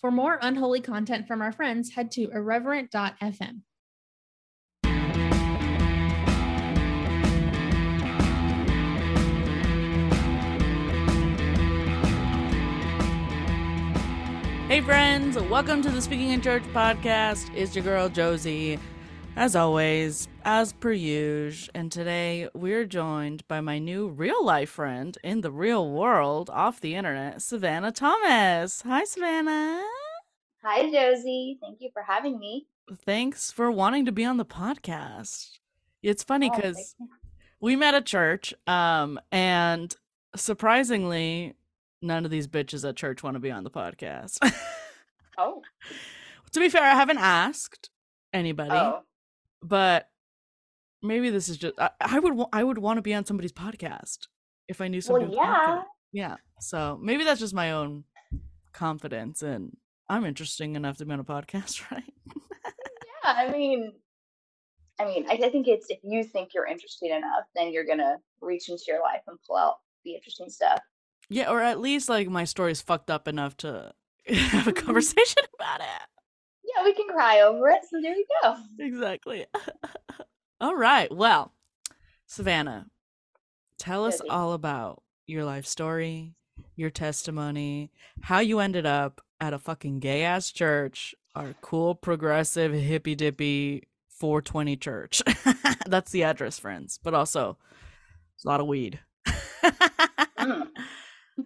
For more unholy content from our friends, head to irreverent.fm. Hey, friends, welcome to the Speaking in Church podcast. It's your girl, Josie. As always, as per usual, and today we're joined by my new real life friend in the real world off the internet, Savannah Thomas. Hi, Savannah. Hi, Josie. Thank you for having me. Thanks for wanting to be on the podcast. It's funny Oh, because you. we met at church, um, and surprisingly, none of these bitches at church want to be on the podcast. Oh, to be fair, I haven't asked anybody, oh, but maybe this is just I, I would I would want to be on somebody's podcast if I knew somebody. well, yeah. yeah. So maybe that's just my own confidence, and I'm interesting enough to be on a podcast, right? Yeah, I mean, I mean, I, I think it's if you think you're interesting enough, then you're gonna reach into your life and pull out the interesting stuff. Yeah, or at least like my story's fucked up enough to have a conversation about it. We can cry over it. So there you go. Exactly. all right. Well, Savannah, tell us all about your life story, your testimony, how you ended up at a fucking gay ass church, our cool, progressive, hippy dippy 420 church. That's the address, friends, but also it's a lot of weed. Mm.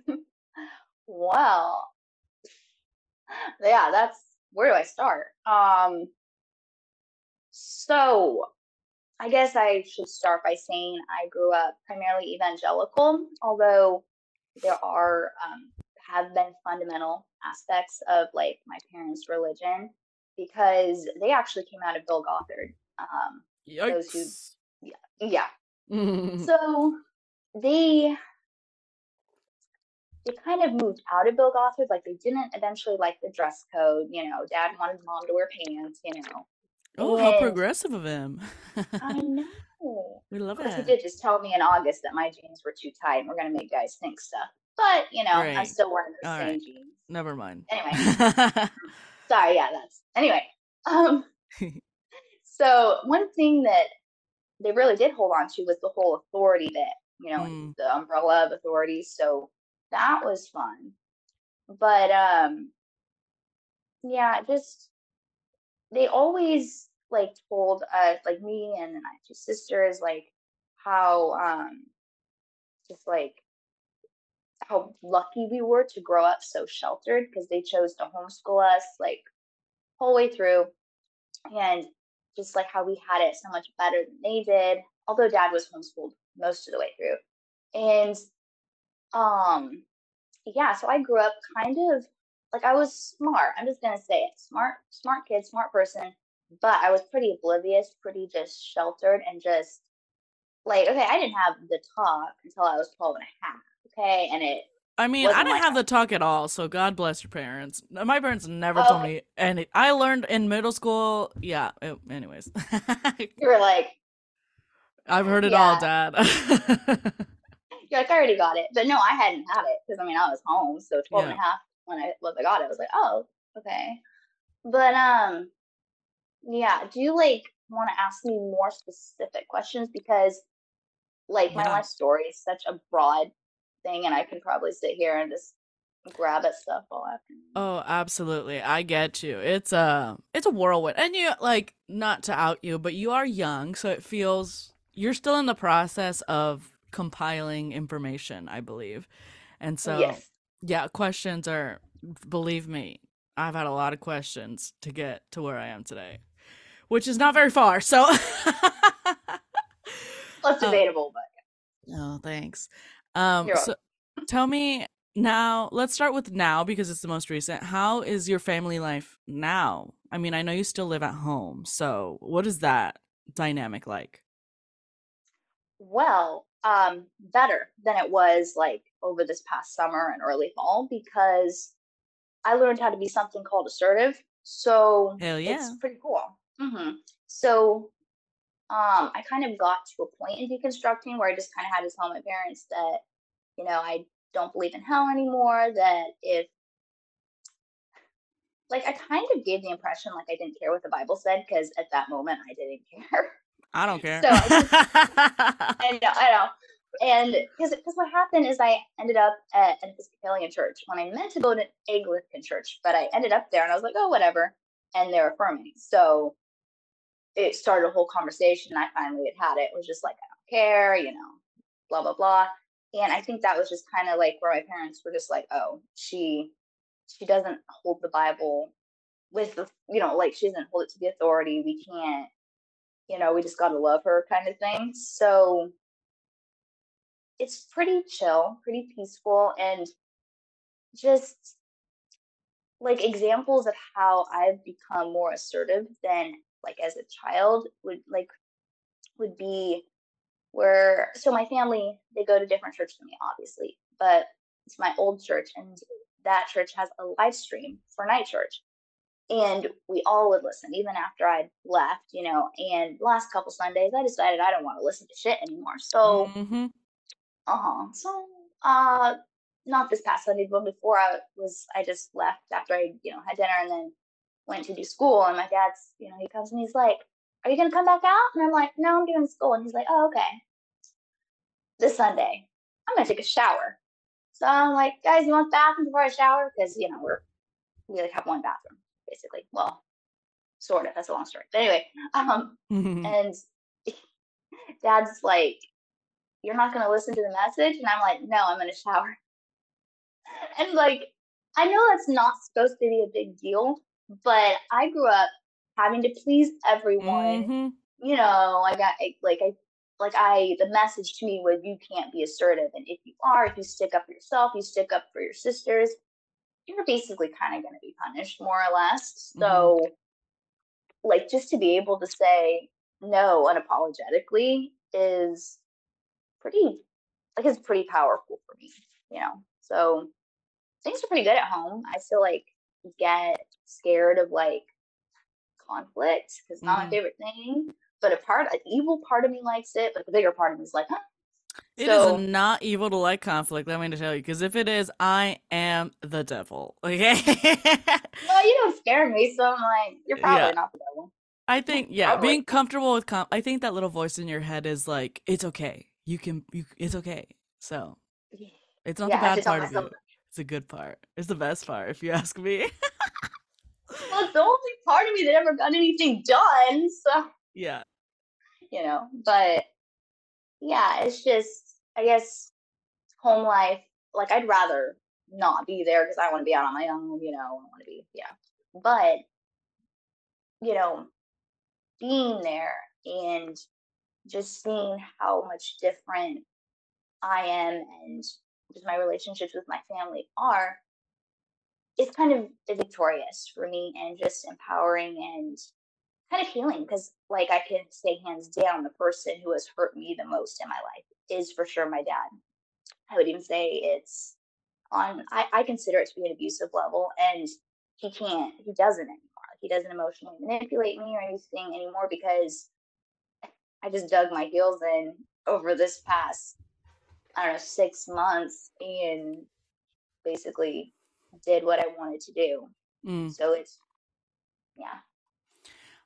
well, yeah, that's where do I start? Um, so I guess I should start by saying I grew up primarily evangelical, although there are um, have been fundamental aspects of like my parents' religion because they actually came out of Bill Gothard. Um, Those who- Yikes. yeah, Mm. so they they kind of moved out of Bill Gothard. Like they didn't eventually like the dress code. You know, Dad wanted mom to wear pants. You know, oh, how progressive of him. I know. we love course, he did just tell me in August that my jeans were too tight and we're gonna make guys think stuff. But you know, I'm still wearing the All same right. jeans. Never mind. Anyway, sorry. Yeah, that's anyway. Um, so one thing that they really did hold on to was the whole authority that you know Mm. the umbrella of authority. So that was fun. But um, yeah, just they always like told us, like me and my two sisters, like how um, just like how lucky we were to grow up so sheltered because they chose to homeschool us like whole way through and just like how we had it so much better than they did although dad was homeschooled most of the way through and um yeah so i grew up kind of like i was smart i'm just gonna say it smart smart kid smart person but i was pretty oblivious pretty just sheltered and just like okay i didn't have the talk until i was 12 and a half okay and it I mean, I didn't like have the talk at all, so God bless your parents. My parents never told Oh. me and I learned in middle school. Yeah. it- anyways, you were like I've heard it all, Dad. you're like i already got it but no i hadn't had it because i mean i was home so 12 and a half when i was i got it i was like oh okay but um yeah do you like want to ask me more specific questions because like my Yeah. life story is such a broad thing and i can probably sit here and just grab at stuff all afternoon oh, absolutely. I get you. It's a it's a whirlwind, and you like not to out you, but you are young, so it feels you're still in the process of compiling information. I believe, and so yes yeah, questions are. Believe me, I've had a lot of questions to get to where I am today, which is not very far. So. Less Um, debatable, but Oh, thanks. Um, You're so tell me Now, let's start with now because it's the most recent. How is your family life now? I mean, I know you still live at home. So, what is that dynamic like? Well, um, better than it was like over this past summer and early fall because I learned how to be something called assertive. So Hell yeah. it's pretty cool. hmm So um, I kind of got to a point in deconstructing where I just kind of had to tell my parents that, you know, I don't believe in hell anymore. That if, like, I kind of gave the impression like I didn't care what the Bible said because at that moment I didn't care. I don't care. So I just, I know, I know. And because because what happened is I ended up at an Episcopalian church when I meant to go to an Anglican church, but I ended up there and I was like, oh, whatever. And they're affirming. So it started a whole conversation. And I finally had had it. It was just like, I don't care, you know, blah, blah, blah. And I think that was just kind of like where my parents were just like, oh, she she doesn't hold the Bible with the you know, like she doesn't hold it to the authority. We can't, you know, we just gotta love her kind of thing. So it's pretty chill, pretty peaceful, and just like examples of how I've become more assertive than like as a child would like would be where so my family they go to different church than me obviously but it's my old church and that church has a live stream for night church and we all would listen even after i'd left you know and last couple sundays i decided i don't want to listen to shit anymore so mm-hmm. uh-huh. So, uh, not this past Sunday, but before I was, I just left after I, you know, had dinner and then went to do school. And my dad's, you know, he comes and he's like, "Are you gonna come back out?" And I'm like, "No, I'm doing school." And he's like, "Oh, okay." This Sunday, I'm gonna take a shower. So I'm like, "Guys, you want the bathroom before I shower?" Because you know we're we like have one bathroom basically. Well, sort of. That's a long story. But anyway, um, and dad's like, you're not going to listen to the message? And I'm like, no, I'm going to shower. And like, I know that's not supposed to be a big deal, but I grew up having to please everyone. hmm You know, like I, like I, like I, the message to me was you can't be assertive. And if you are, if you stick up for yourself, you stick up for your sisters, you're basically kind of going to be punished more or less. Mhm. So, like, just to be able to say no unapologetically is pretty like it's pretty powerful for me, you know. So things are pretty good at home. I still like get scared of like conflict because it's not my Mhm. favorite thing. But a part, an evil part of me likes it, but the bigger part of me is like, huh? It is So not evil to like conflict, let me tell you, because if it is, I am the devil. Okay. no, you don't scare me. So I'm like, you're probably yeah. not the devil. I think yeah, Probably. being comfortable with com- I think that little voice in your head is like it's okay. You can you it's okay. So, it's not Yeah, the to bad part of you. It's a good part. It's the best part if you ask me. Well, it's the only part of me that ever got anything done. So yeah. you know, but yeah, it's just I guess home life. Like I'd rather not be there because I want to be out on my own. You know, I want to be yeah. But you know, being there and just seeing how much different I am and just my relationships with my family are, it's kind of victorious for me and just empowering and kind of healing because like I can say hands down the person who has hurt me the most in my life is for sure my dad. I would even say it's on I, I consider it to be an abusive level and he can't he doesn't anymore. He doesn't emotionally manipulate me or anything anymore because I just dug my heels in over this past I don't know, six months and basically did what I wanted to do. Mm. So it's yeah.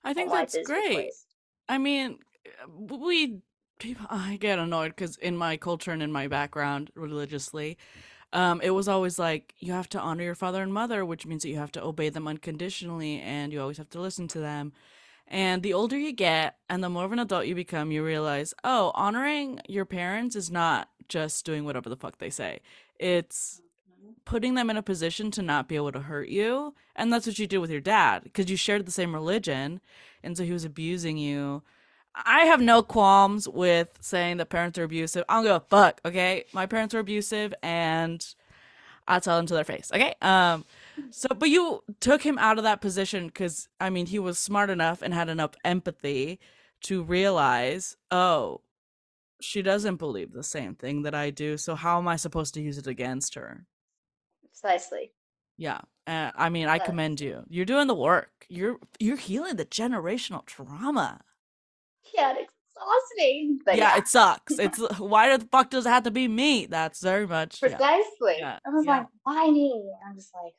I think that's great. replaced. I mean, we people I get annoyed because in my culture and in my background religiously, um, it was always like you have to honor your father and mother, which means that you have to obey them unconditionally and you always have to listen to them. And the older you get and the more of an adult you become, you realize, oh, honoring your parents is not just doing whatever the fuck they say. It's putting them in a position to not be able to hurt you. And that's what you did with your dad because you shared the same religion. And so he was abusing you. I have no qualms with saying that parents are abusive. I don't give a fuck, okay? My parents were abusive and I'll tell them to their face. Okay. Um. So, but you took him out of that position because I mean he was smart enough and had enough empathy to realize, oh, she doesn't believe the same thing that I do. So how am I supposed to use it against her? Precisely. Yeah. Uh, I mean, I commend you. You're doing the work. You're you're healing the generational trauma. Yeah, it's exhausting. But yeah, yeah, it sucks. It's why the fuck does it have to be me? That's very much precisely. Yeah, I was yeah. like, why me? I'm just like,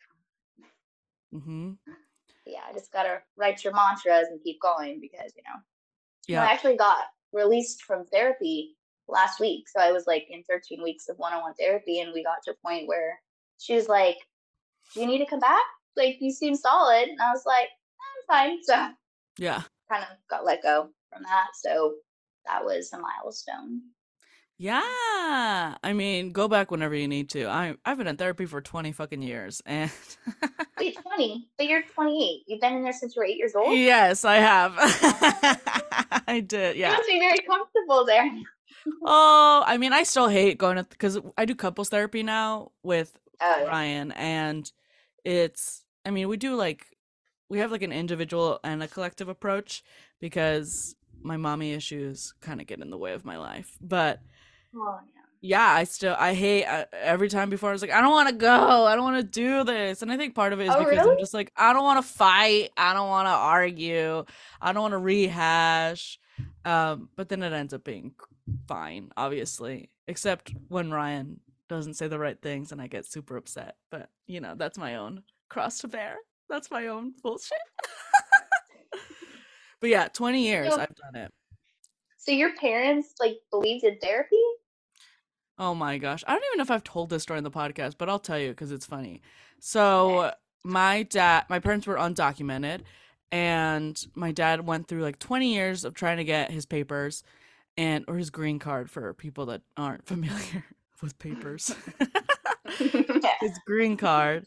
mm-hmm. yeah, I just gotta write your mantras and keep going because you know. No, I actually got released from therapy last week. So I was like in 13 weeks of one on one therapy, and we got to a point where she was like, Do you need to come back? Like, you seem solid. And I was like, I'm fine. So Yeah. kind of got let go from that. So that was a milestone. Yeah. I mean, go back whenever you need to. I I've been in therapy for 20 fucking years and Wait, 20, but you're 28. You've been in there since you were eight years old? Yes, I have. Oh, I did. Yeah. You must be very comfortable there. Oh, I mean, I still hate going to because I do couples therapy now with Oh. Ryan, and it's, I mean, we do like, we have like an individual and a collective approach because my mommy issues kind of get in the way of my life. But Oh, yeah. yeah, I still, I hate uh, every time before I was like, I don't want to go. I don't want to do this. And I think part of it is Oh, because I'm just like, I don't want to fight. I don't want to argue. I don't want to rehash. Um, but then it ends up being fine, obviously, except when Ryan doesn't say the right things and I get super upset. But, you know, that's my own cross to bear. That's my own bullshit. but yeah, 20 years So- I've done it. So your parents like believed in therapy? Oh my gosh. I don't even know if I've told this story in the podcast, but I'll tell you because it's funny. So, my dad, my parents were undocumented, and my dad went through like 20 years of trying to get his papers and or his green card for people that aren't familiar with papers. his green card.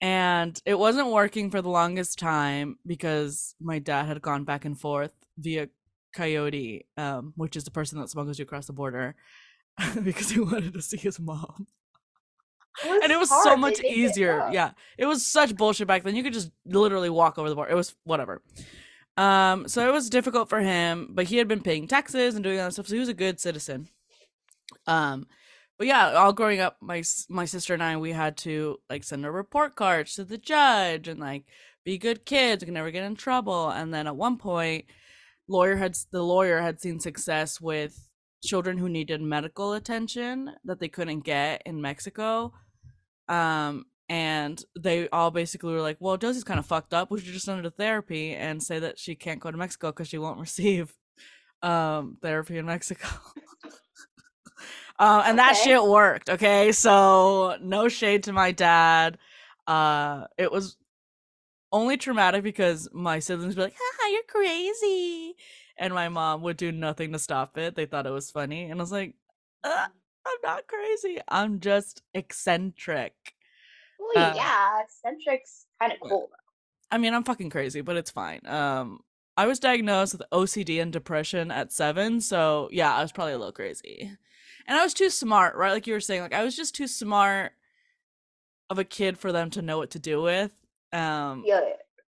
And it wasn't working for the longest time because my dad had gone back and forth via Coyote, um, which is the person that smuggles you across the border, because he wanted to see his mom. And it was so much make it easier. Yeah. It was such bullshit back then. You could just literally walk over the border. It was whatever. Um, so it was difficult for him, but he had been paying taxes and doing all that stuff, so he was a good citizen. Um, but yeah, all growing up, my my sister and I, we had to like send our report cards to the judge and like be good kids, we can never get in trouble. And then at one point, lawyer had the lawyer had seen success with children who needed medical attention that they couldn't get in Mexico. Um, and they all basically were like, "Well, Josie's kind of fucked up. We should just send her to therapy and say that she can't go to Mexico because she won't receive um therapy in Mexico." uh, and that shit worked. Okay, so no shade to my dad. Uh, it was only traumatic because my siblings would be like, "Haha, you're crazy," and my mom would do nothing to stop it. They thought it was funny, and I was like, uh, "I'm not crazy. I'm just eccentric." Well, Uh, yeah, eccentric's kind of cool. I mean, I'm fucking crazy, but it's fine. Um, I was diagnosed with OCD and depression at seven, so yeah, I was probably a little crazy, and I was too smart, right? Like you were saying, like I was just too smart of a kid for them to know what to do with. Um, Yeah.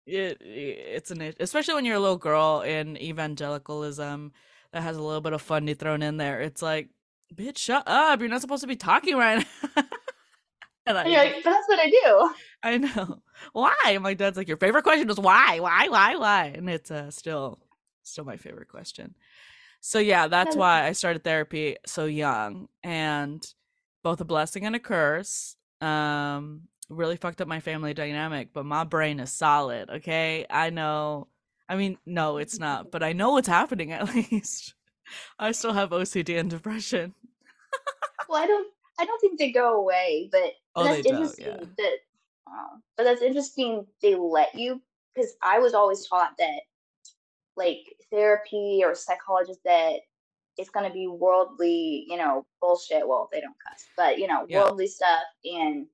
it, it's an especially when you're a little girl in evangelicalism that has a little bit of funny thrown in there. It's like, bitch, shut up! You're not supposed to be talking right now. and I, like, but that's what I do. I know why. And my dad's like, your favorite question is why, why, why, why, and it's uh, still, still my favorite question. So yeah, that's why I started therapy so young, and both a blessing and a curse. Um, really fucked up my family dynamic, but my brain is solid. Okay, I know. I mean, no, it's not, but I know what's happening at least. I still have OCD and depression. Well, I don't. I don't think they go away, but, Oh, that's interesting yeah. that. Uh, but that's interesting. They let you because I was always taught that, like therapy or psychologist, that it's going to be worldly, you know, bullshit. Well, they don't cuss, but you know, Yeah. worldly stuff, and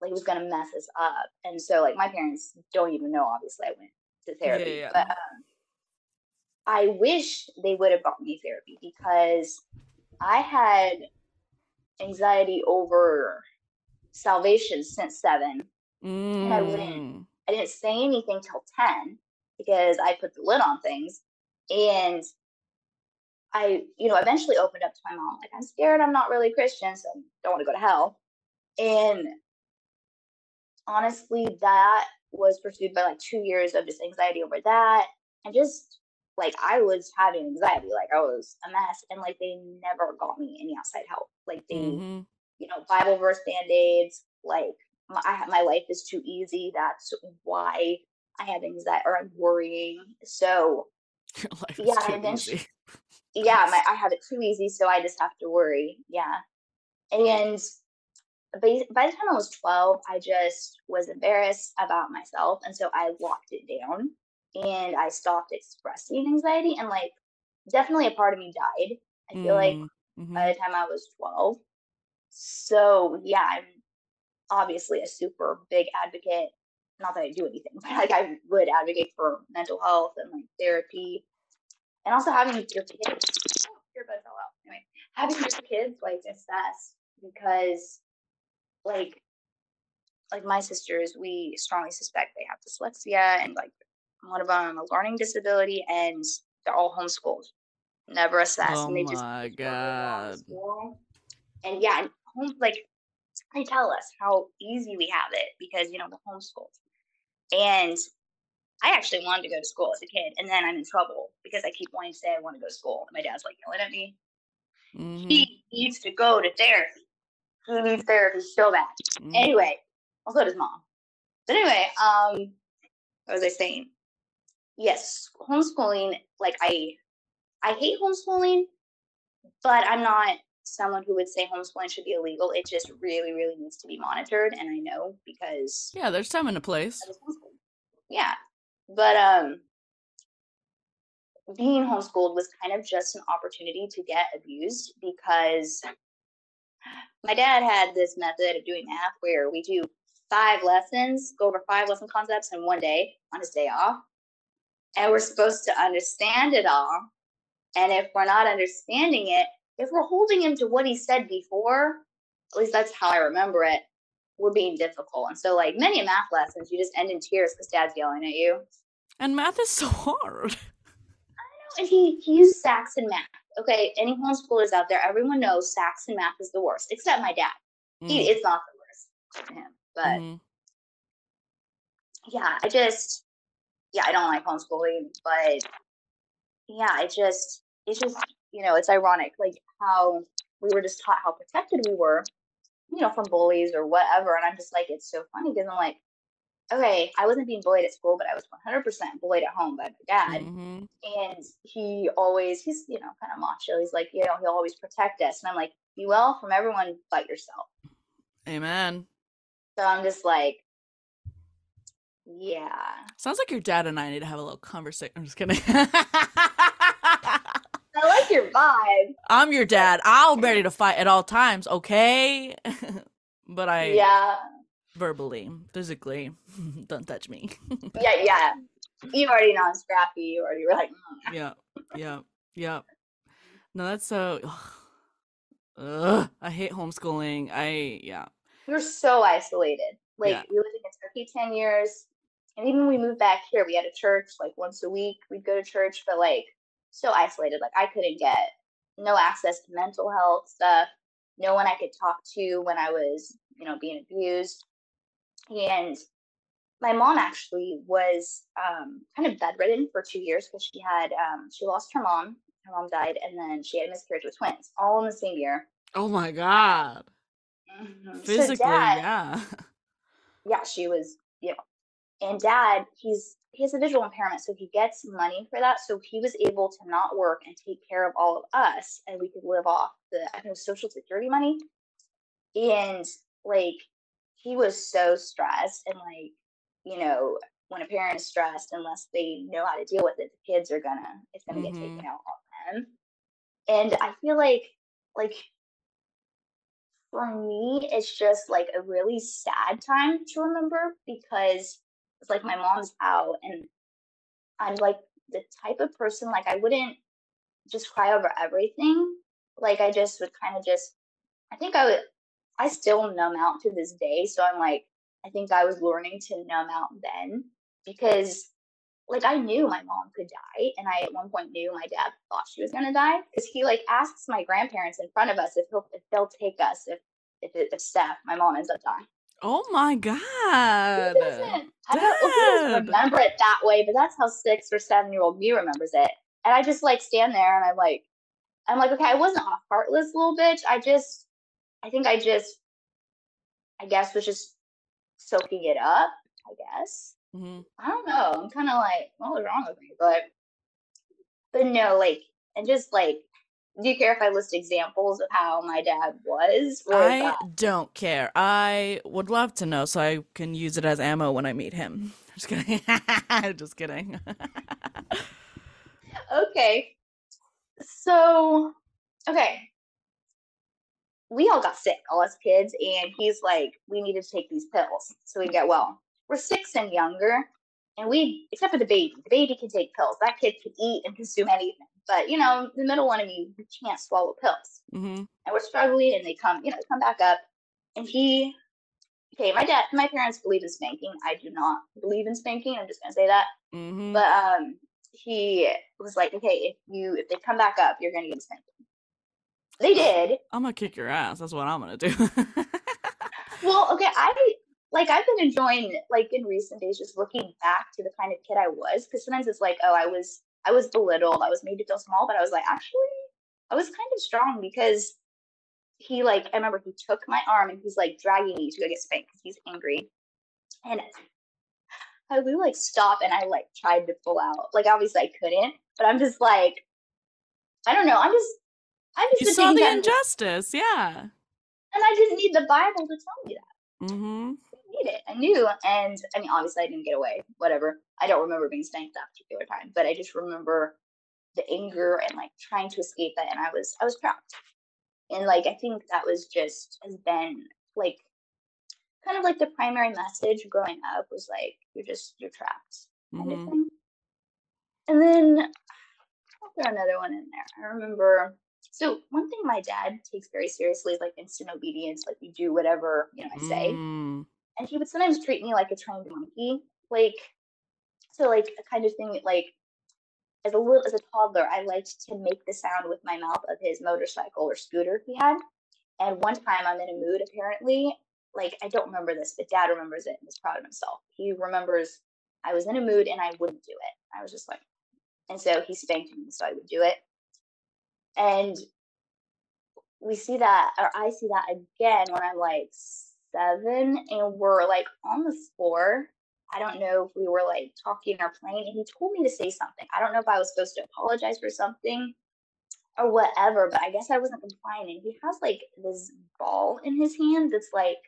like it was going to mess us up. And so, like, my parents don't even know. Obviously, I went to therapy, yeah. but um, I wish they would have brought me therapy because I had anxiety over salvation since seven. Mm. I wouldn't- I didn't say anything till 10 because I put the lid on things. And I, you know, eventually opened up to my mom, like, I'm scared I'm not really Christian, so I don't want to go to hell. And honestly, that was pursued by like two years of just anxiety over that. And just like I was having anxiety, like I was a mess. And like they never got me any outside help. Like they, Mhm. you know, Bible verse band aids. Like my, I, my life is too easy. That's why I have anxiety or I'm worrying. So Your life is Yeah, too and then easy. yeah, my, I have it too easy, so I just have to worry. Yeah, and by, by the time I was twelve, I just was embarrassed about myself, and so I locked it down and I stopped expressing anxiety. And like, definitely a part of me died. I feel like Mm, mhm. by the time I was 12. So yeah, I'm obviously a super big advocate. Not that I do anything, but like I would advocate for mental health and like therapy, and also having your kids. Oh, your bud fell out. Anyway, having your kids like assess because, like, like my sisters, we strongly suspect they have dyslexia and like one of them a learning disability, and they're all homeschooled, never assessed, Oh and they just oh my God. And yeah, and home like they tell us how easy we have it because you know we're homeschooled. And I actually wanted to go to school as a kid, and then I'm in trouble because I keep wanting to say I want to go to school. And my dad's like yelling at me. Mhm, He needs to go to therapy. He needs therapy so bad. mhm. Anyway, also his mom. But anyway, um, what was I saying? Yes, homeschooling. Like I, I hate homeschooling, but I'm not someone who would say homeschooling should be illegal. It just really, really needs to be monitored, and I know because Yeah, there's time and a place. I was homeschooled. Yeah, but um, being homeschooled was kind of just an opportunity to get abused because my dad had this method of doing math where we do five lessons, go over five lesson concepts in one day on his day off, and we're supposed to understand it all. And if we're not understanding it, if we're holding him to what he said before, at least that's how I remember it, we're being difficult. And so, like many math lessons, you just end in tears because dad's yelling at you. And math is so hard. I know. And he, he used Saxon math. Okay, any homeschoolers out there, everyone knows Saxon math is the worst, except my dad. He, Mm, it's not the worst for him. But mhm. yeah, I just, yeah, I don't like homeschooling, but yeah, I just, it's just, you know, it's ironic, like how we were just taught how protected we were, you know, from bullies or whatever. And I'm just like, it's so funny because I'm like, okay, I wasn't being bullied at school, but I was 100% bullied at home by my dad. Mm-hmm. And he always, he's, you know, kind of macho. He's like, you know, he'll always protect us. And I'm like, you will from everyone but yourself. Amen. So I'm just like, yeah. Sounds like your dad and I need to have a little conversation. I'm just kidding. Your vibe. I'm your dad. I'm ready to fight at all times, okay? but I Yeah. verbally, physically, don't touch me. Yeah, yeah. You already know I'm scrappy. You already were like, mm. yeah, yeah, yeah. No, that's so. Ugh, I hate homeschooling. I yeah. we were so isolated. Like Yeah. we lived in Kentucky ten years, and even when we moved back here, we had a church like once a week. We'd go to church, but like so isolated. Like I couldn't get no access to mental health stuff. No one I could talk to when I was, you know, being abused. And my mom actually was um, kind of bedridden for two years because she had um, she lost her mom. Her mom died, and then she had a miscarriage with twins, all in the same year. Oh my god. Mhm. So Physically, dad- yeah. yeah, she was, you know, and dad, he's he has a visual impairment, so he gets money for that. So he was able to not work and take care of all of us, and we could live off the I think social security money. And like he was so stressed, and like you know, when a parent is stressed, unless they know how to deal with it, the kids are gonna it's gonna get taken Mhm. out on them. And I feel like like for me, it's just like a really sad time to remember because it's like my mom's out and I'm like the type of person like I wouldn't just cry over everything. Like I just would kind of just I think I would I still numb out to this day. So I'm like, I think I was learning to numb out then because like I knew my mom could die, and I at one point knew my dad thought she was gonna die because he like asks my grandparents in front of us if he'll if they'll take us if if if Steph, my mom ends up dying. Oh my god. Doesn't. I don't know if he doesn't remember it that way, but that's how six or seven year old me remembers it. And I just like stand there and I'm like, I'm like, okay, I wasn't a heartless little bitch. I just, I think I just, I guess was just soaking it up. I guess Mhm. I don't know. I'm kind of like, what was wrong with me? But, but no, like, and just like, do you care if I list examples of how my dad was? I that- don't care. I would love to know so I can use it as ammo when I meet him. Just kidding. Just kidding. okay. So, okay. We all got sick, all us kids, and he's like, we need to take these pills so we get well. We're six and younger, and we, except for the baby, the baby can take pills. That kid can eat and consume anything. But, you know, the middle one of me, we can't swallow pills. hmm And we're struggling, and they come, you know, come back up. And he, okay, my dad, my parents believe in spanking. I do not believe in spanking. I'm just going to say that hmm but um he was like okay if you if they come back up you're gonna get a spanking they did I'm gonna kick your ass. That's what I'm gonna do. well okay i like i've been enjoying like in recent days just looking back to the kind of kid i was because sometimes it's like oh i was i was belittled i was made to feel small but i was like actually i was kind of strong because he like i remember he took my arm and he's like dragging me to go get spanked because he's angry and I would like stop and I like tried to pull out. Like obviously I couldn't, but I'm just like, I don't know. I'm just, I'm just you saw the injustice, yeah. and I didn't need the Bible to tell me that. hmm I it. I knew, and I mean, obviously I didn't get away. Whatever. I don't remember being spanked that particular time, but I just remember the anger and like trying to escape that, and I was, I was trapped. And like I think that was just has been like kind of like the primary message growing up was like you're just you're trapped kind hmm. And then I'll throw another one in there. I remember. So one thing my dad takes very seriously is like instant obedience. Like you do whatever you know I say, Mm. And he would sometimes treat me like a trained monkey. Like so, like a kind of thing like as a little as a toddler, I liked to make the sound with my mouth of his motorcycle or scooter he had. And one time I'm in a mood apparently. Like I don't remember this, but dad remembers it and is proud of himself. He remembers I was in a mood and I wouldn't do it. I was just like and so he spanked me so I would do it. And we see that or I see that again when I'm like seven and we're like on the floor. I don't know if we were like talking or playing, and he told me to say something. I don't know if I was supposed to apologize for something or whatever, but I guess I wasn't complying. And he has like this ball in his hand that's like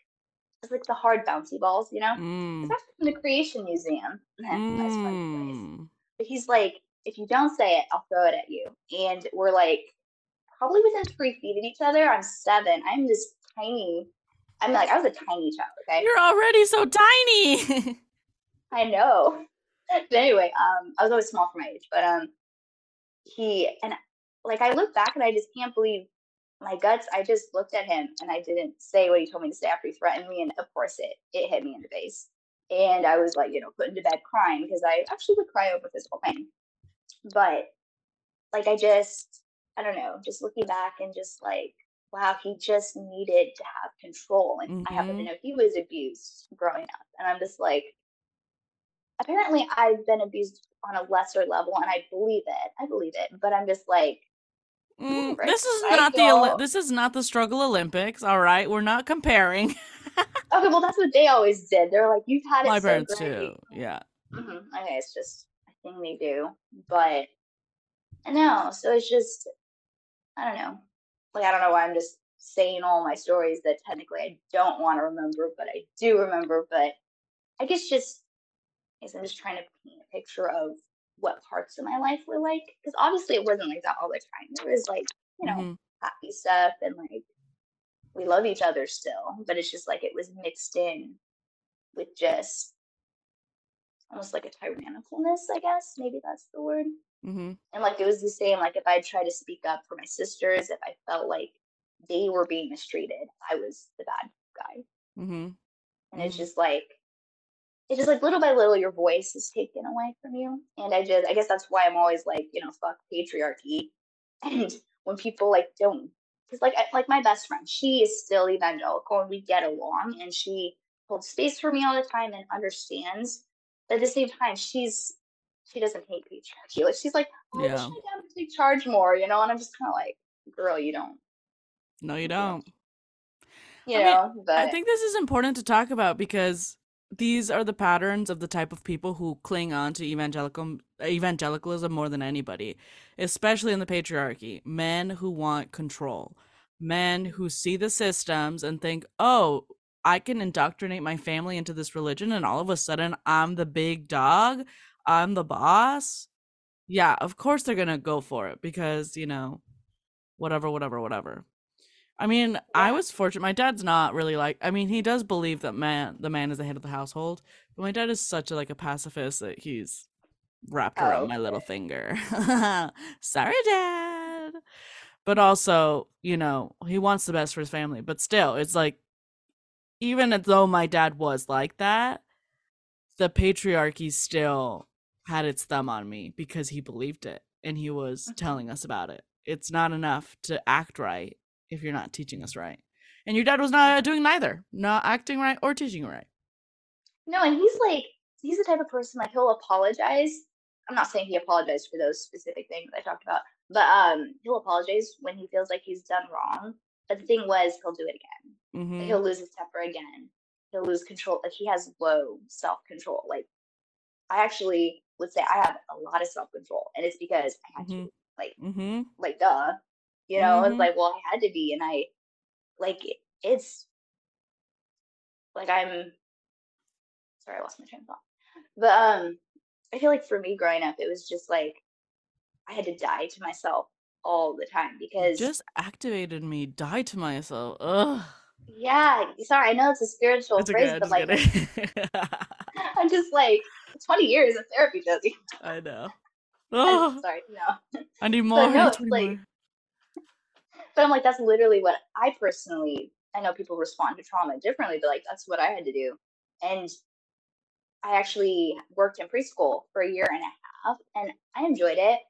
it's like the hard bouncy balls, you know? Mm. It's from the Creation Museum. That's funny place. Mm. But he's like, if you don't say it, I'll throw it at you. And we're like probably within three feet of each other. I'm seven. I'm this tiny. I'm like I was a tiny child. Okay. You're already so tiny. I know. But anyway, um, I was always small for my age, but um, he and like I look back and I just can't believe my guts. I just looked at him and I didn't say what he told me to say after he threatened me, and of course it it hit me in the face, and I was like, you know, put into bed crying because I actually would cry over physical pain, but like I just I don't know, just looking back and just like. Wow, he just needed to have control. And I happen to Mhm. know he was abused growing up. And I'm just like, apparently I've been abused on a lesser level and I believe it. I believe it. But I'm just like, Mm, Right. this is not the Oli- this is not the struggle Olympics. All right, we're not comparing. okay, well that's what they always did. They're like, You've had it. My so parents great." too. Yeah. Mhm, Okay, it's just a thing they do. But I know. So it's just I don't know. Like I don't know why I'm just saying all my stories that technically I don't want to remember, but I do remember. But I guess just I guess I'm just trying to paint a picture of what parts of my life were like. Because obviously it wasn't like that all the time. There was like, you know, Mhm. happy stuff and like we love each other still. But it's just like it was mixed in with just almost like a tyrannicalness, I guess. Maybe that's the word Mhm. and like it was the same like if i tried to speak up for my sisters if i felt like they were being mistreated, I was the bad guy. Mm-hmm. And it's Mhm. just like it's just like little by little your voice is taken away from you. And I just I guess that's why I'm always like, you know, fuck patriarchy. And when people like don't because like I, like my best friend, she is still evangelical and we get along and she holds space for me all the time and understands. But at the same time, she's she doesn't hate patriarchy. Like she's like, oh, Yeah. take charge more, you know. And I'm just kind of like, girl, you don't, No, you don't. you I mean, but I think this is important to talk about because these are the patterns of the type of people who cling on to evangelical evangelicalism more than anybody, especially in the patriarchy. Men who want control, men who see the systems and think, "Oh, I can indoctrinate my family into this religion, and all of a sudden, I'm the big dog. I'm the boss." Yeah, of course they're gonna go for it because you know, whatever, whatever, whatever. I mean, I was fortunate. My dad's not really like. I mean, he does believe that man, the man is the head of the household. But my dad is such a like a pacifist that he's wrapped Oh, around my little finger. Sorry, dad. But also, you know, he wants the best for his family. But still, it's like, even though my dad was like that, the patriarchy still had its thumb on me because he believed it and he was Mhm. telling us about it. It's not enough to act right if you're not teaching us right. And your dad was not doing neither, not acting right or teaching right. No, and he's like he's the type of person like he'll apologize. I'm not saying he apologized for those specific things I talked about, but um he'll apologize when he feels like he's done wrong. But the thing was he'll do it again. hmm Like, he'll lose his temper again. He'll lose control. Like he has low self control. Like I actually would say I have a lot of self control, and it's because I had to. Like mm-hmm. like duh, you know. Mhm. It's like well I had to be, and I like it's like I'm sorry I lost my train of thought. But um, I feel like for me growing up, it was just like I had to die to myself all the time because Just activated me, die to myself. Ugh. yeah, sorry, I know it's a spiritual It's okay. phrase, I'm but like. I'm just like 20 years of therapy, Josie. I know. Oh, sorry, no. I need more. I no, it's 20 like- more. But I'm like, that's literally what I personally, I know people respond to trauma differently, but like, that's what I had to do. And I actually worked in preschool for a year and a half and I enjoyed it.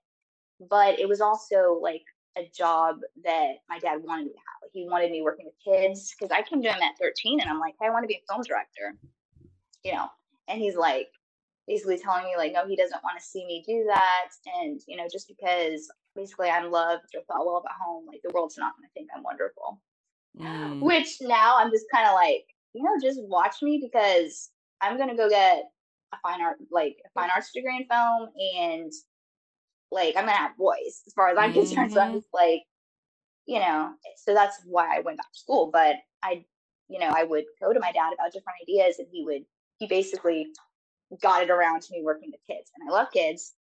But it was also like a job that my dad wanted me to have. Like, he wanted me working with kids because I came to him at 13 and I'm like, hey, I want to be a film director, you know? And he's like, basically telling me, like, no, he doesn't want to see me do that. And, you know, just because basically I'm loved or thought well at home, like, the world's not going to think I'm wonderful. Mm. Which now I'm just kind of like, you know, just watch me because I'm gonna go get a fine art, like a fine arts degree in film, and like I'm gonna have voice as far as I'm concerned. So I'm Mhm. just like, you know, so that's why I went back to school. But I, you know, I would go to my dad about different ideas, and he would, he basically got it around to me working with kids, and I love kids,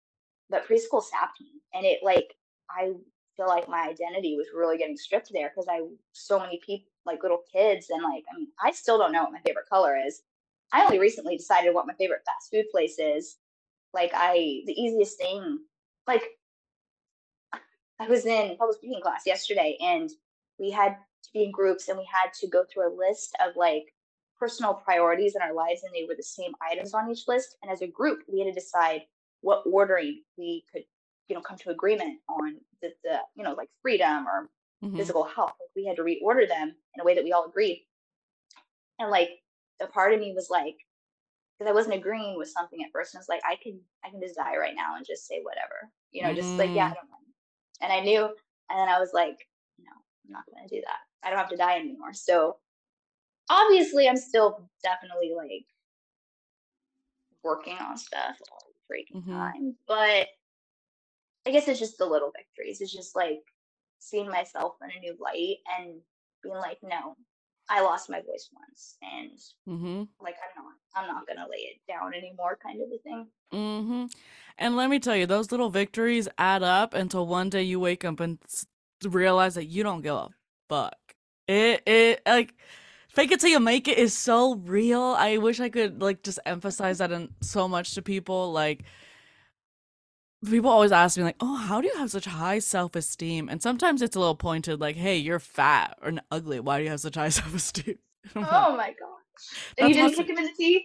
but preschool sapped me, and it like I feel like my identity was really getting stripped there because I so many people like little kids and like I mean I still don't know what my favorite color is. I only recently decided what my favorite fast food place is. Like I the easiest thing like I was in public speaking class yesterday and we had to be in groups and we had to go through a list of like personal priorities in our lives and they were the same items on each list and as a group we had to decide what ordering we could you know come to agreement on the, the you know like freedom or Mhm. physical health. Like, we had to reorder them in a way that we all agreed. And like a part of me was like, because I wasn't agreeing with something at first, and I was like, I can I can just die right now and just say whatever, you know, just like yeah, I don't know. And I knew, and then I was like, no, I'm not gonna do that. I don't have to die anymore. So obviously, I'm still definitely like working on stuff all the freaking Mhm. time, but I guess it's just the little victories. It's just like seeing myself in a new light and being like, no, I lost my voice once, and Mm-hmm. like I'm not, I'm not gonna lay it down anymore, kind of a thing. Mm-hmm. And let me tell you, those little victories add up until one day you wake up and realize that you don't give a fuck. It it like fake it till you make it is so real. I wish I could like just emphasize that in so much to people. Like people always ask me like, "Oh, how do you have such high self-esteem?" And sometimes it's a little pointed like, "Hey, you're fat or ugly. Why do you have such high self-esteem?" Like, Oh my gosh. And you didn't kick him in the teeth?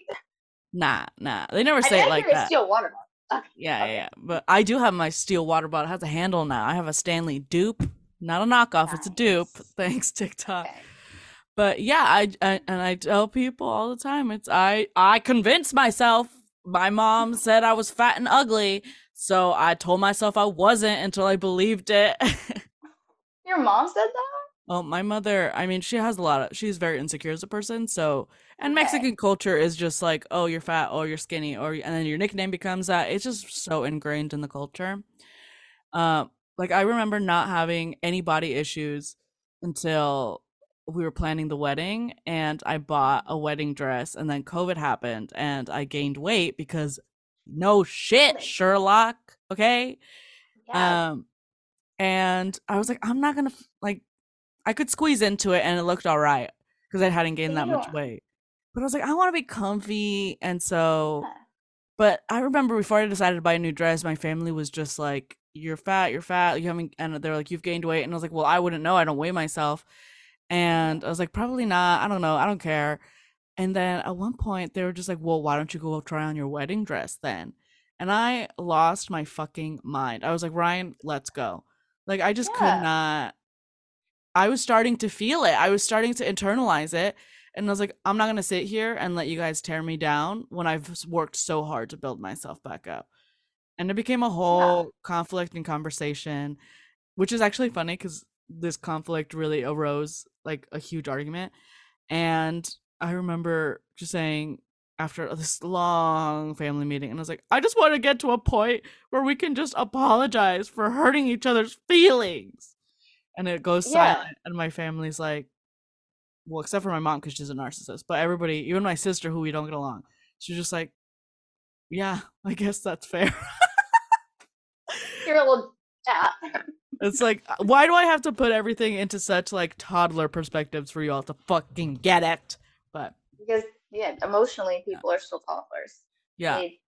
nah, nah. They never I say it bet like that. steel water bottle. Okay. Yeah, yeah, okay. yeah. But I do have my steel water bottle. It has a handle now. I have a Stanley dupe, not a knockoff. It's a dupe. Thanks TikTok. Okay. But yeah, I, I and I tell people all the time. It's I I convinced myself. My mom said I was fat and ugly, so I told myself I wasn't until I believed it. Your mom said that? oh, my mother. I mean, she has a lot of. She's very insecure as a person. So, and Okay. Mexican culture is just like, oh, you're fat, oh, you're skinny, or and then your nickname becomes that. It's just so ingrained in the culture. Um, like I remember not having any body issues until we were planning the wedding and I bought a wedding dress and then COVID happened and I gained weight because no shit, Sherlock, okay? Yeah. Um and I was like I'm not going to like I could squeeze into it and it looked all right because I hadn't gained that much weight. But I was like I want to be comfy and so but I remember before I decided to buy a new dress, my family was just like, "You're fat, you're fat, you haven't," and they're like, "You've gained weight," and I was like, "Well, I wouldn't know. I don't weigh myself," and I was like, "Probably not. I don't know. I don't care." And then at one point, they were just like, "Well, why don't you go try on your wedding dress then?" And I lost my fucking mind. I was like, "Ryan, let's go." Like I just could not. I was starting to feel it. I was starting to internalize it. And I was like, I'm not going to sit here and let you guys tear me down when I've worked so hard to build myself back up. And it became a whole conflict and conversation, which is actually funny because this conflict really arose like a huge argument. And I remember just saying after this long family meeting, and I was like, I just want to get to a point where we can just apologize for hurting each other's feelings. And it goes Yeah. silent, and my family's like, well, except for my mom because she's a narcissist, but everybody, even my sister who we don't get along, she's just like, yeah, I guess that's fair. You're a little yeah. it's like, uh, why do I have to put everything into such like toddler perspectives for you all to fucking get it? But because yeah, emotionally people are still toddlers. yeah, They-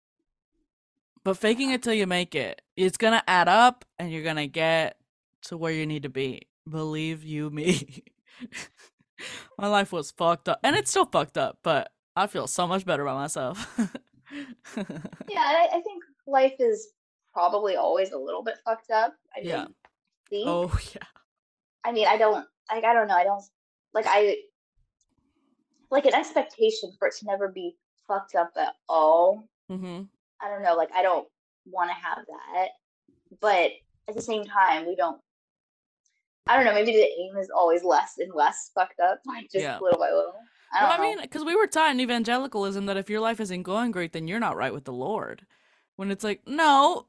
but faking it till you make it, it's gonna add up and you're gonna get to where you need to be. Believe you me. my life was fucked up and it's still fucked up, but I feel so much better about myself. yeah, I, I think life is probably always a little bit fucked up. I Yeah. think. oh yeah. I mean, I don't like. I don't know. I don't like. I like an expectation for it to never be fucked up at all. Mm-hmm. I don't know. Like, I don't want to have that, but at the same time, we don't. I don't know. Maybe the aim is always less and less fucked up, like just Yeah. little by little. I don't Well, I mean, because we were taught in evangelicalism that if your life isn't going great, then you're not right with the Lord. When it's like, no,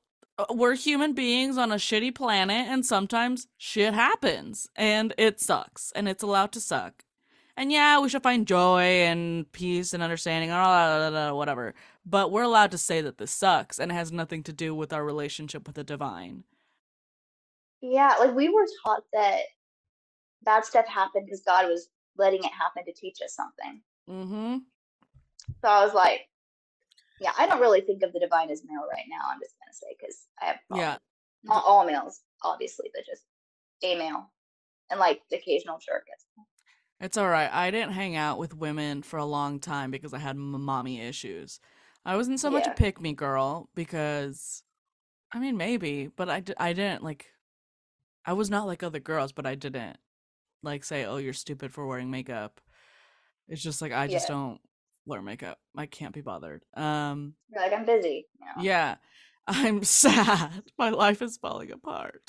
we're human beings on a shitty planet, and sometimes shit happens, and it sucks, and it's allowed to suck. And yeah, we should find joy and peace and understanding and all that, whatever. But we're allowed to say that this sucks, and it has nothing to do with our relationship with the divine. Yeah, like we were taught that bad stuff happened because God was letting it happen to teach us something. Mm-hmm. So I was like, yeah, I don't really think of the divine as male right now. I'm just say because I have Yeah. not all males, obviously, but just a male and like the occasional jerk. It's all right. I didn't hang out with women for a long time because I had m- mommy issues. I wasn't so much a pick me girl because, I mean, maybe, but I, d- I didn't like, I was not like other girls, but I didn't like say, oh, you're stupid for wearing makeup. It's just like, I just Yeah. don't wear makeup. I can't be bothered. Um, You're like, I'm busy. Yeah, I'm sad. My life is falling apart.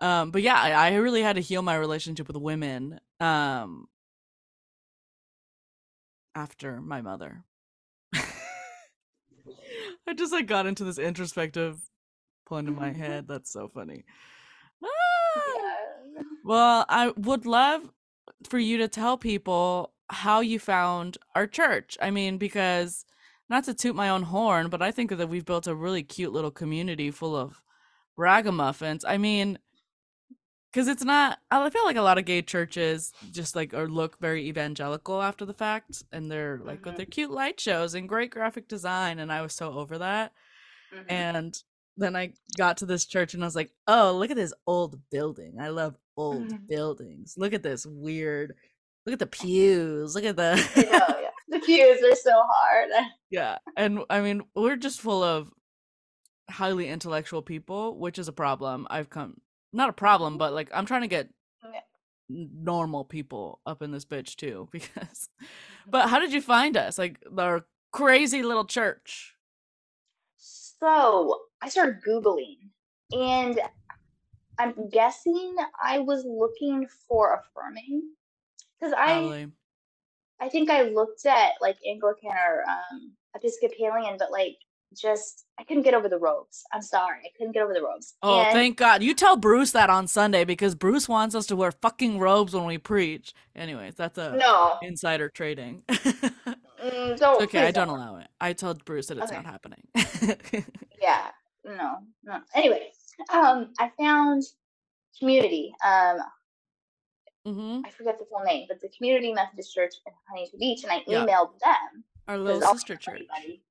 Um, but yeah, I, I really had to heal my relationship with women. Um, after my mother, I just like got into this introspective point in my head. That's so funny. Ah! Yeah. Well, I would love for you to tell people how you found our church. I mean, because not to toot my own horn, but I think that we've built a really cute little community full of ragamuffins. I mean, because it's not, I feel like a lot of gay churches just like or look very evangelical after the fact, and they're like with Mhm. their cute light shows and great graphic design, and I was so over that Mhm. and then I got to this church and I was like, oh, look at this old building. I love old Mhm. buildings. Look at this weird. Look at the pews. Look at the. Know, yeah. The pews are so hard. yeah, and I mean, we're just full of highly intellectual people, which is a problem. I've come not a problem, mm-hmm. but like I'm trying to get Yeah. normal people up in this bitch too because but mm-hmm. how did you find us like our crazy little church So I started Googling and I'm guessing I was looking for affirming because I Probably. I think I looked at like Anglican or um, Episcopalian, but like just I couldn't get over the robes. I'm sorry, I couldn't get over the robes. oh And- thank god you tell bruce that on sunday because bruce wants us to wear fucking robes when we preach anyways that's a no, insider trading mm, don't. okay i please don't allow it i told bruce that it's Okay. not happening Yeah, no, no. Anyway, um, I found community. Um, hmm I forget the full name, but the Community Methodist Church in Huntington Beach, and I Yeah. emailed them. Our little sister church anybody.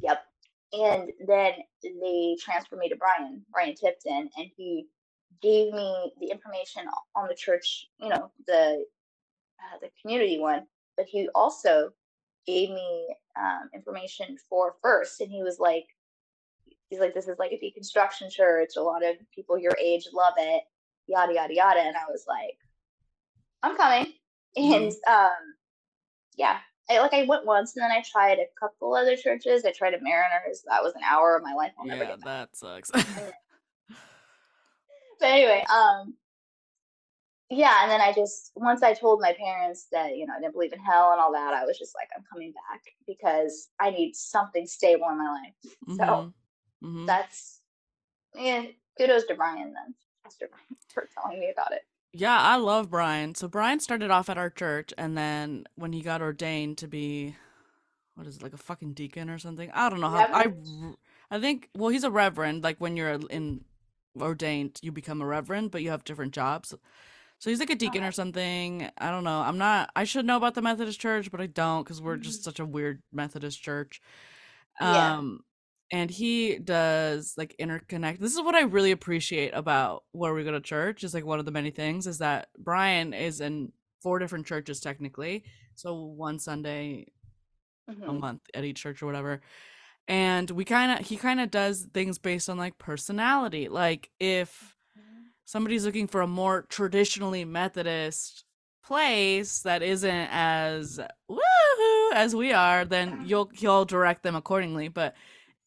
Yep. And then they transferred me to Brian, Brian Tipton, and he gave me the information on the church, you know, the uh, the community one. But he also gave me um, information for First, and he was like, he's like, this is like a deconstruction church. A lot of people your age love it, yada yada yada. And I was like, I'm coming. And um, yeah, I like I went once and then I tried a couple other churches. I tried a Mariners. That was an hour of my life. I'll never yeah get back. that sucks But anyway, um yeah, and then I just once I told my parents that, you know, I didn't believe in hell and all that, I was just like, I'm coming back because I need something stable in my life. So Mhm. Mhm. that's yeah, kudos to Brian then. Pastor Brian for telling me about it. Yeah, I love Brian. So Brian started off at our church, and then when he got ordained to be, what is it, like a fucking deacon or something? I don't know how. I, I think. Well, he's a reverend. Like when you're in ordained, you become a reverend, but you have different jobs. So he's like a deacon Okay. or something. I don't know. I'm not. I should know about the Methodist Church, but I don't because we're just such a weird Methodist church. Yeah. Um, and he does like interconnect. This is what I really appreciate about where we go to church. Is like one of the many things is that Brian is in four different churches technically. So one Sunday a Mhm. month at each church or whatever. And we kind of he kind of does things based on like personality. Like if somebody's looking for a more traditionally Methodist place that isn't as woohoo as we are, then you'll he'll direct them accordingly. But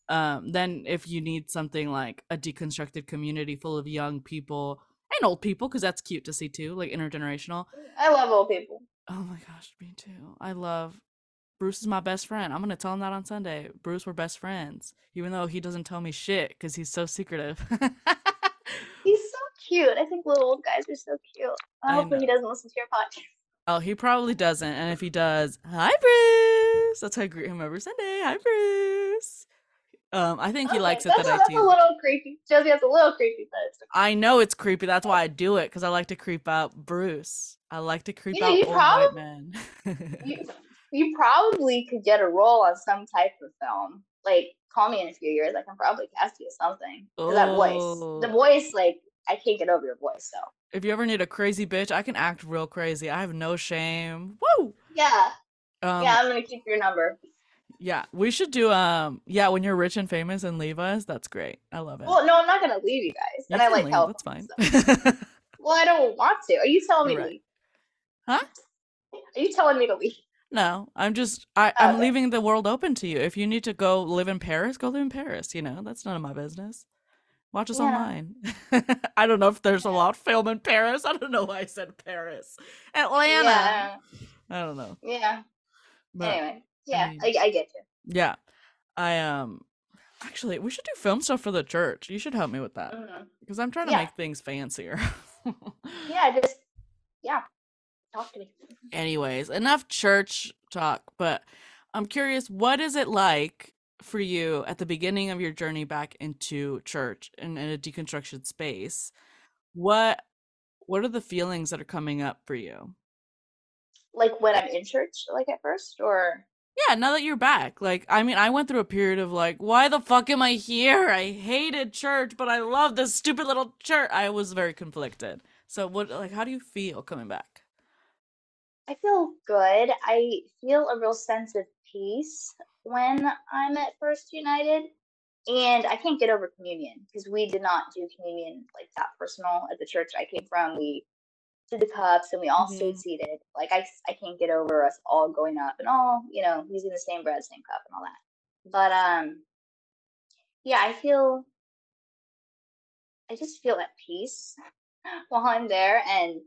um, then if you need something like a deconstructed community full of young people and old people, because that's cute to see too, like intergenerational. I love old people. Oh my gosh, me too. I love Bruce is my best friend. I'm gonna tell him that on Sunday. Bruce, we're best friends, even though he doesn't tell me shit because he's so secretive. He's so cute. I think little old guys are so cute. I Hopefully he know. doesn't listen to your podcast. oh, he probably doesn't, and if he does, hi Bruce. That's how I greet him every Sunday. Hi Bruce. Um, I think he Okay, likes it that's, that I that's tease. a little creepy. Josie, has a little creepy, but I know it's creepy. That's why I do it because I like to creep out Bruce. I like to creep You- out you old prob- white men. you, you probably could get a role on some type of film. Like, call me in a few years. I can probably cast you something. that voice. The Oh. voice, like, I can't get over your voice, so. if you ever need a crazy bitch, I can act real crazy. I have no shame. Woo! Yeah. Um, yeah, I'm going to keep your number. Yeah, we should do um yeah, when you're rich and famous and leave us, that's great. I love it. Well, no, I'm not going to leave you guys. You And I like leave, help. That's fine. Well, I don't want to. Are you telling me Right. to leave? Huh? Are you telling me to leave? no, I'm just I, I'm Okay. leaving the world open to you. If you need to go live in Paris, go live in Paris, you know? That's none of my business. Watch us Yeah. online. I don't know if there's a lot of film in Paris. I don't know why I said Paris. Atlanta. Yeah. I don't know. Yeah. But anyway. Yeah, mean- I, I get you. yeah. I um actually we should do film stuff for the church. You should help me with that. Mhm. Because I'm trying to Yeah. make things fancier. Yeah, just, yeah. Talk to me. Anyways, enough church talk, but I'm curious, what is it like for you at the beginning of your journey back into church and in a deconstruction space? What what are the feelings that are coming up for you? Like when I'm in church, like at first, or yeah, now that you're back, like, I mean, I went through a period of like, why the fuck am I here? I hated church, but I love this stupid little church. I was very conflicted. So, what, like, how do you feel coming back? I feel good. I feel a real sense of peace when I'm at First United. And I can't get over communion because we did not do communion like that personal at the church I came from. We did the cups and we all stayed Mhm. seated. Like I, I can't get over us all going up and all, you know, using the same bread, same cup and all that. But um yeah, I feel I just feel at peace while I'm there and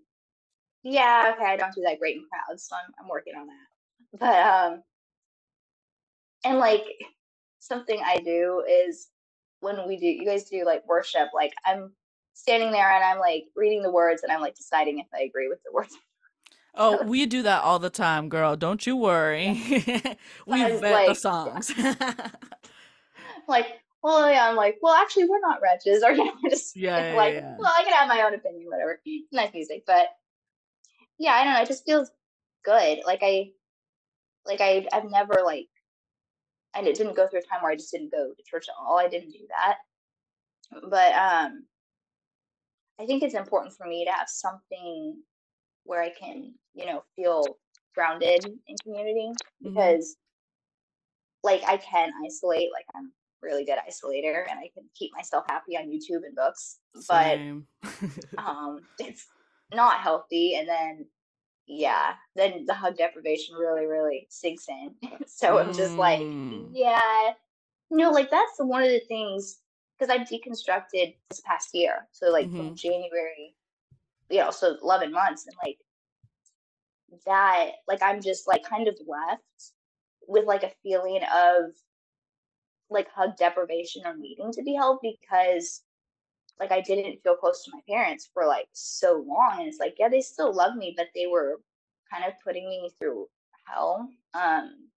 yeah, okay, I don't do that great in crowds, so I'm I'm working on that. But um and like something I do is when we do you guys do like worship, like I'm standing there and I'm like reading the words and I'm like deciding if I agree with the words. Oh, we do that all the time, girl. Don't you worry. we vet the like, songs. like, well, yeah, I'm like, well, actually, we're not wretches, or you know, just Yeah, yeah, like, yeah. well, I can have my own opinion, whatever. Nice music, but yeah, I don't know. It just feels good. Like I, like I, I've never like, I di- didn't go through a time where I just didn't go to church at all. I didn't do that, but um, I think it's important for me to have something where I can, you know, feel grounded in community Mhm. because like I can isolate, like I'm really good isolator and I can keep myself happy on YouTube and books, but um it's not healthy and then yeah, then the hug deprivation really, really sinks in. so I'm just like, Mm. yeah, you know, like that's one of the things because I've deconstructed this past year. So like from Mhm. January, you know, so 11 months and like that, like I'm just like kind of left with like a feeling of like hug deprivation or needing to be held because like I didn't feel close to my parents for like so long. And it's like, yeah, they still love me, but they were kind of putting me through hell. Um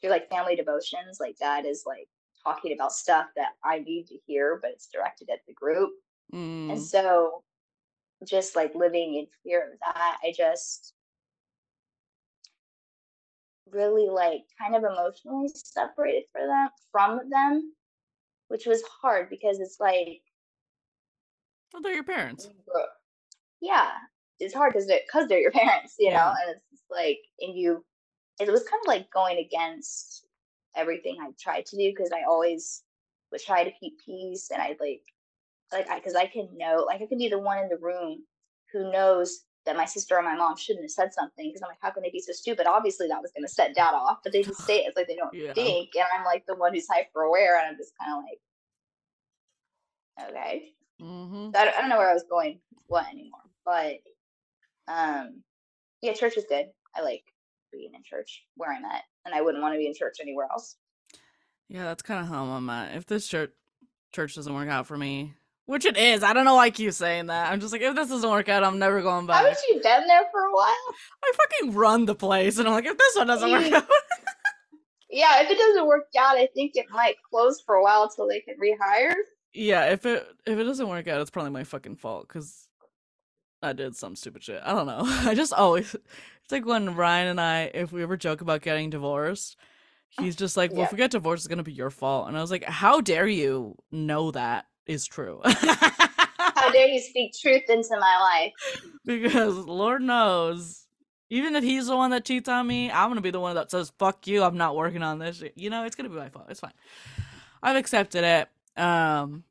through like family devotions. Like that is like talking about stuff that I need to hear, but it's directed at the group. And Mm. so just like living in fear of that, I just really like kind of emotionally separated for them from them, which was hard because it's like Oh, they're your parents. yeah, it's hard because they're because they're your parents, you know, and it's like and you it was kind of like going against everything I tried to do because I always would try to keep peace and I like like I because I can know like I can be the one in the room who knows that my sister or my mom shouldn't have said something because I'm like, how can they be so stupid? Obviously that was gonna set dad off, but they just say it as like they don't Yeah. think, and I'm like the one who's hyper aware, and I'm just kind of like, okay. Mm-hmm. So I don't, I don't know where I was going what anymore, but um, yeah, church is good. I like being in church where I'm at, and I wouldn't want to be in church anywhere else. Yeah, that's kind of how I'm at. If this church church doesn't work out for me, which it is, I don't know why I keep saying that. I'm just like, if this doesn't work out, I'm never going back. Haven't you been there for a while? I fucking run the place, and I'm like, if this one doesn't work out, Yeah, if it doesn't work out, I think it might close for a while until they can rehire. yeah, if it if it doesn't work out, it's probably my fucking fault because I did some stupid shit. I don't know. I just always it's like when Ryan and I, if we ever joke about getting divorced, he's just like, "Well, if Yeah. we get divorced, it's gonna be your fault," and I was like, "How dare you know that is true?" How dare you speak truth into my life? because Lord knows, even if he's the one that cheats on me, I'm gonna be the one that says "fuck you." I'm not working on this. shit." You know, it's gonna be my fault. It's fine. I've accepted it. Um,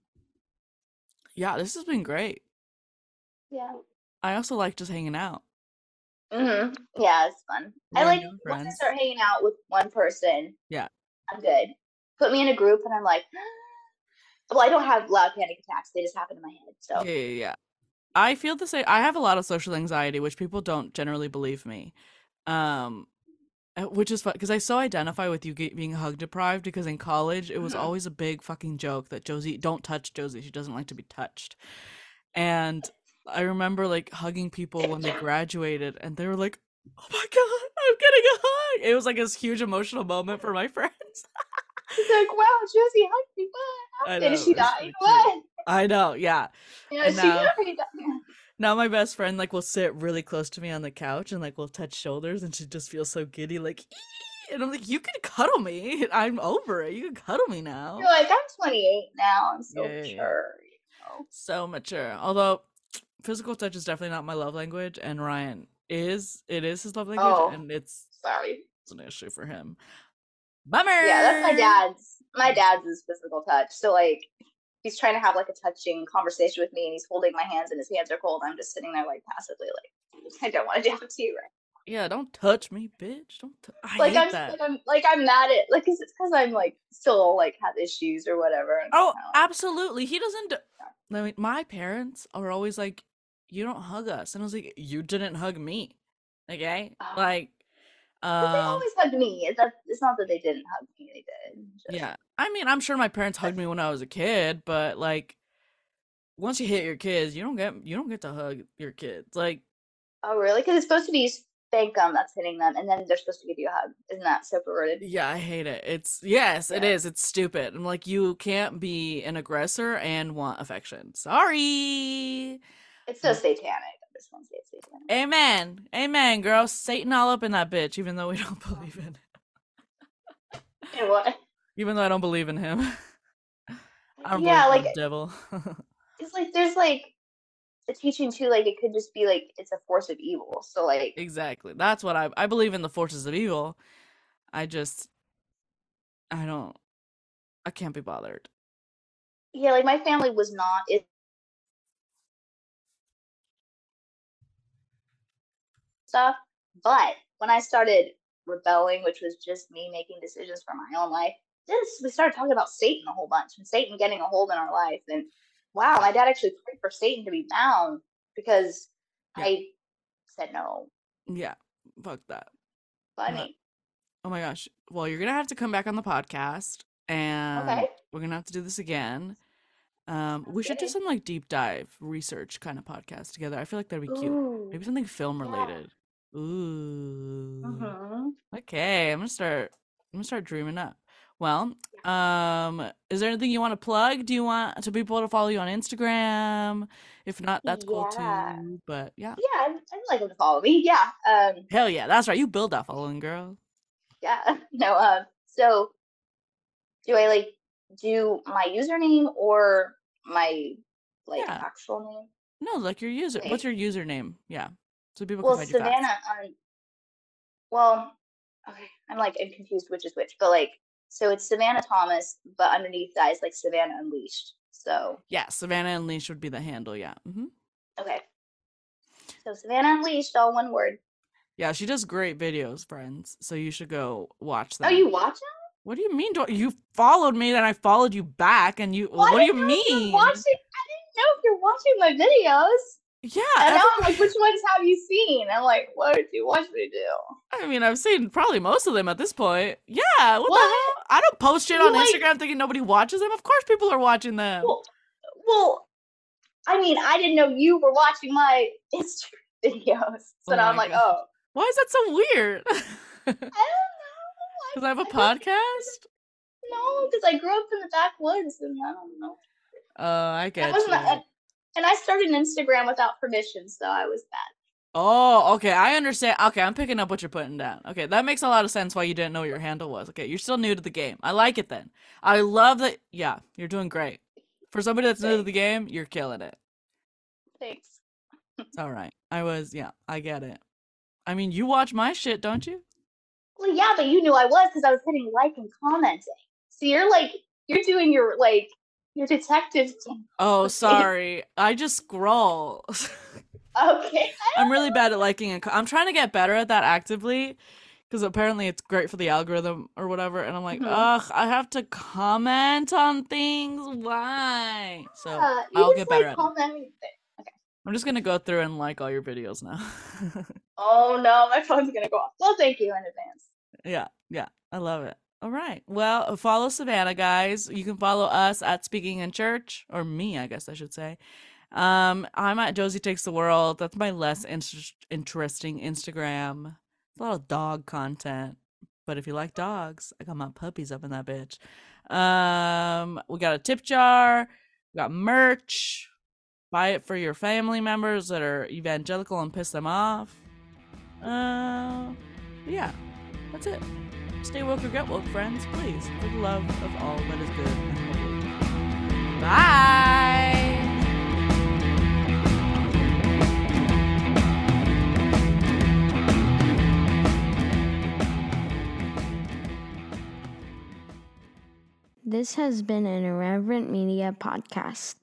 yeah, this has been great. Yeah. I also like just hanging out. hmm Yeah, it's fun. I like once I start hanging out with one person. Yeah. I'm good. Put me in a group, and I'm like, well, I don't have loud panic attacks. They just happen in my head. So Yeah, yeah, yeah. I feel the same. I have a lot of social anxiety, which people don't generally believe me. Um, uh, which is fun because I so identify with you being hug deprived because in college it was Mhm. always a big fucking joke that Josie don't touch Josie. She doesn't like to be touched. And I remember like hugging people when they graduated and they were like, "Oh my god, I'm getting a hug." It was like this huge emotional moment for my friends. He's like, wow, Josie hugged me. What? Know, is she it's so. What? I know, yeah. Know, And she now-? Now my best friend like will sit really close to me on the couch and like we'll touch shoulders and she just feels so giddy like And I'm like, you can cuddle me. I'm over it. You can cuddle me now. You're like, I'm 28 now. I'm so Yeah, yeah, yeah. mature. You know? So mature. Although physical touch is definitely not my love language, and Ryan is. It is his love language, Oh. and it's, Sorry. it's an issue for him. Bummer. Yeah, that's my dad's. My dad's is physical touch. So like, he's trying to have like a touching conversation with me, and he's holding my hands, and his hands are cold. I'm just sitting there like passively, like, I don't want to do it to you right. Yeah, don't touch me, bitch. Don't. T- I like hate I'm that. like I'm like I'm mad at like is it because I'm like still like have issues or whatever. Oh, absolutely. He doesn't. I mean, my parents are always like, "You don't hug us," and I was like, "You didn't hug me." Okay, Oh. like, they um, always hug me. It's, it's not that they didn't hug me; they did. Just- yeah. I mean, I'm sure my parents hugged me when I was a kid, but like, once you hit your kids, you don't get you don't get to hug your kids. Like, Oh, really? Because it's supposed to be spank them that's hitting them, and then they're supposed to give you a hug. Isn't that so perverted? yeah, I hate it. It's yes, it Yeah. is. It's stupid. I'm like, you can't be an aggressor and want affection. Sorry. It's so satanic. I just want to say it's satanic. Amen. Amen, girl. Satan all up in that bitch, even though we don't believe in it. And what? Even though I don't believe in him. I don't Yeah, like the devil. it's like there's like the teaching too. Like it could just be like it's a force of evil. So like exactly. That's what I I believe in the forces of evil. I just I don't I can't be bothered. yeah, like my family was not it stuff. But when I started rebelling, which was just me making decisions for my own life, this we started talking about Satan a whole bunch and Satan getting a hold in our life. And wow, my dad actually prayed for Satan to be bound because Yeah. I said no. Yeah. Fuck that. Funny. Oh my gosh. Well, you're gonna have to come back on the podcast and Okay. we're gonna have to do this again. Um, we should do some like deep dive research kind of podcast together. I feel like that'd be cute. Ooh. Maybe something film related. Ooh. Mhm. Okay, I'm gonna start. I'm gonna start dreaming up. Well, um, is there anything you want to plug? Do you want to people to follow you on Instagram? If not, that's cool Yeah. too. But yeah, Yeah, I'd, I'd like them to follow me. Yeah. Um, hell yeah, that's right. You build that following, girl. yeah. No, um, so do I like do my username or my like Yeah. actual name? No, like your user. What's your username? Yeah, so people Well, can find you fast. Savannah on well, okay, I'm like I'm confused which is which, but like so it's Savannah Thomas, but underneath that is like Savannah Unleashed. So Yeah, Savannah Unleashed would be the handle. Yeah. Mm-hmm. okay. So Savannah Unleashed, all one word. Yeah, she does great videos, friends. So you should go watch them. Oh, you watch them? What do you mean? Do you followed me, then I followed you back, and you? Well, what do you didn't know if you're mean? Watching, I didn't know if you're watching my videos. Yeah, And now I'm like, which ones have you seen? I'm like, what did you watch me do? I mean, I've seen probably most of them at this point. Yeah, what, the hell? I don't post shit on like- Instagram thinking nobody watches them. Of course, people are watching them. Well, well, I mean, I didn't know you were watching my Instagram videos. So Oh now I'm like, God. oh, Why is that so weird? I don't know. Because I have a I podcast. No, because I grew up in the backwoods and I don't know. Oh, I That get wasn't you. and, and I started Instagram without permission, so I was bad. Oh, okay. I understand. Okay, I'm picking up what you're putting down. Okay, that makes a lot of sense why you didn't know what your handle was. Okay, you're still new to the game. I like it then. I love that. Yeah, you're doing great. For somebody that's new to the game, you're killing it. Thanks. All right. I was, yeah, I get it. I mean, you watch my shit, don't you? Well, yeah, but you knew I was because I was hitting like and commenting. So you're like, you're doing your like your detective. Oh, sorry. I just scroll. Okay. I'm really bad at liking and I'm trying to get better at that actively because apparently it's great for the algorithm or whatever. And I'm like, Mhm. ugh, I have to comment on things. Why? So Yeah, I'll just, get better like, at it. comment. I'm just gonna go through and like all your videos now. Oh no, my phone's gonna go off. Well, thank you in advance. yeah, yeah, I love it. All right. Well, uh, follow Savannah, guys. You can follow us at Speaking in Church, or me, I guess I should say. Um, I'm at Josie Takes the World. That's my less inter- interesting Instagram. It's a lot of dog content. But if you like dogs, I got my puppies up in that bitch. Um, we got a tip jar, we got merch. Buy it for your family members that are evangelical and piss them off. Uh, yeah, that's it. Stay woke or get woke, friends. Please, for the love of all that is good and holy. Bye. This has been an Irreverent Media podcast.